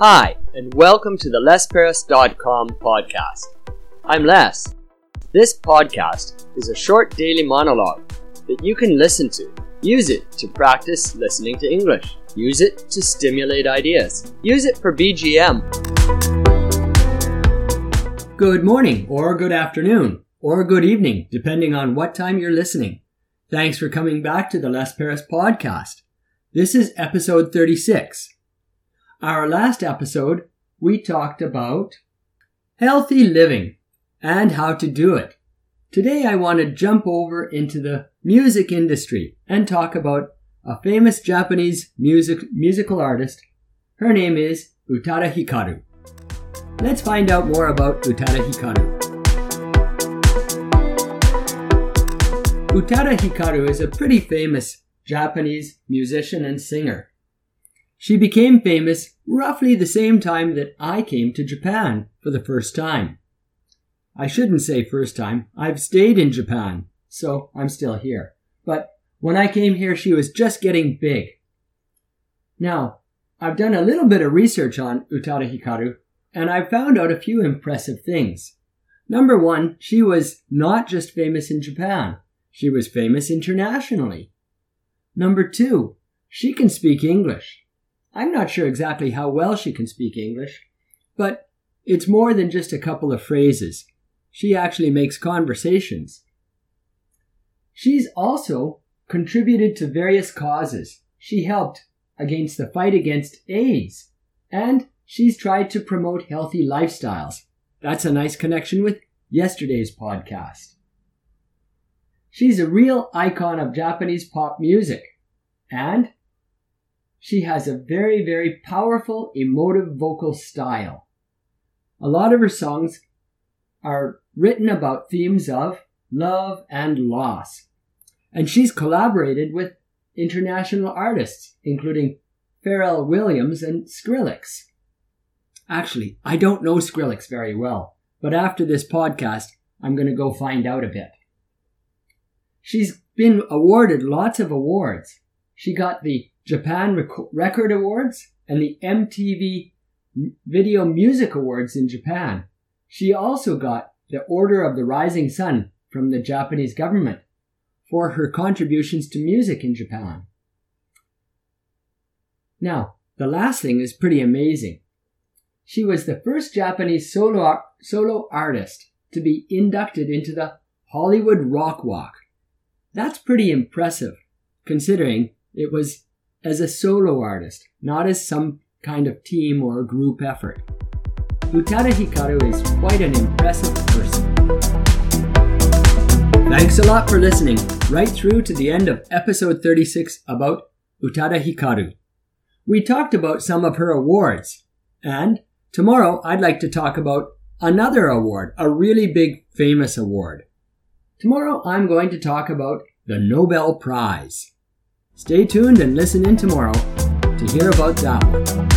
Hi, and welcome to the LesParis.com podcast. I'm Les. This podcast is a short daily monologue that you can listen to. Use it to practice listening to English. Use it to stimulate ideas. Use it for BGM. Good morning, or good afternoon, or good evening, depending on what time you're listening. Thanks for coming back to the Les Paris podcast. This is episode 36. Our last episode, we talked about healthy living and how to do it. Today, I want to jump over into the music industry and talk about a famous Japanese music, musical artist. Her name is Utada Hikaru. Let's find out more about Utada Hikaru. Utada Hikaru is a pretty famous Japanese musician and singer. She became famous roughly the same time that I came to Japan for the first time. I shouldn't say first time. I've stayed in Japan, so I'm still here. But when I came here, she was just getting big. Now, I've done a little bit of research on Utada Hikaru, and I've found out a few impressive things. Number one, she was not just famous in Japan, she was famous internationally. Number two, she can speak English. I'm not sure exactly how well she can speak English, but it's more than just a couple of phrases. She actually makes conversations. She's also contributed to various causes. She helped against the fight against AIDS, and she's tried to promote healthy lifestyles. That's a nice connection with yesterday's podcast. She's a real icon of Japanese pop music, and she has a very, very powerful, emotive vocal style. A lot of her songs are written about themes of love and loss. And she's collaborated with international artists, including Pharrell Williams and Skrillex. Actually, I don't know Skrillex very well, but after this podcast, I'm going to go find out a bit. She's been awarded lots of awards. She got the Japan Rec- Record Awards and the MTV Video Music Awards in Japan. She also got the Order of the Rising Sun from the Japanese government for her contributions to music in Japan. Now, the last thing is pretty amazing. She was the first Japanese solo, solo artist to be inducted into the Hollywood Rock Walk. That's pretty impressive, considering it was as a solo artist, not as some kind of team or group effort. Utada Hikaru is quite an impressive person. Thanks a lot for listening right through to the end of episode 36 about Utada Hikaru. We talked about some of her awards, and tomorrow I'd like to talk about another award, a really big famous award. Tomorrow I'm going to talk about the Nobel Prize. Stay tuned and listen in tomorrow to hear about one.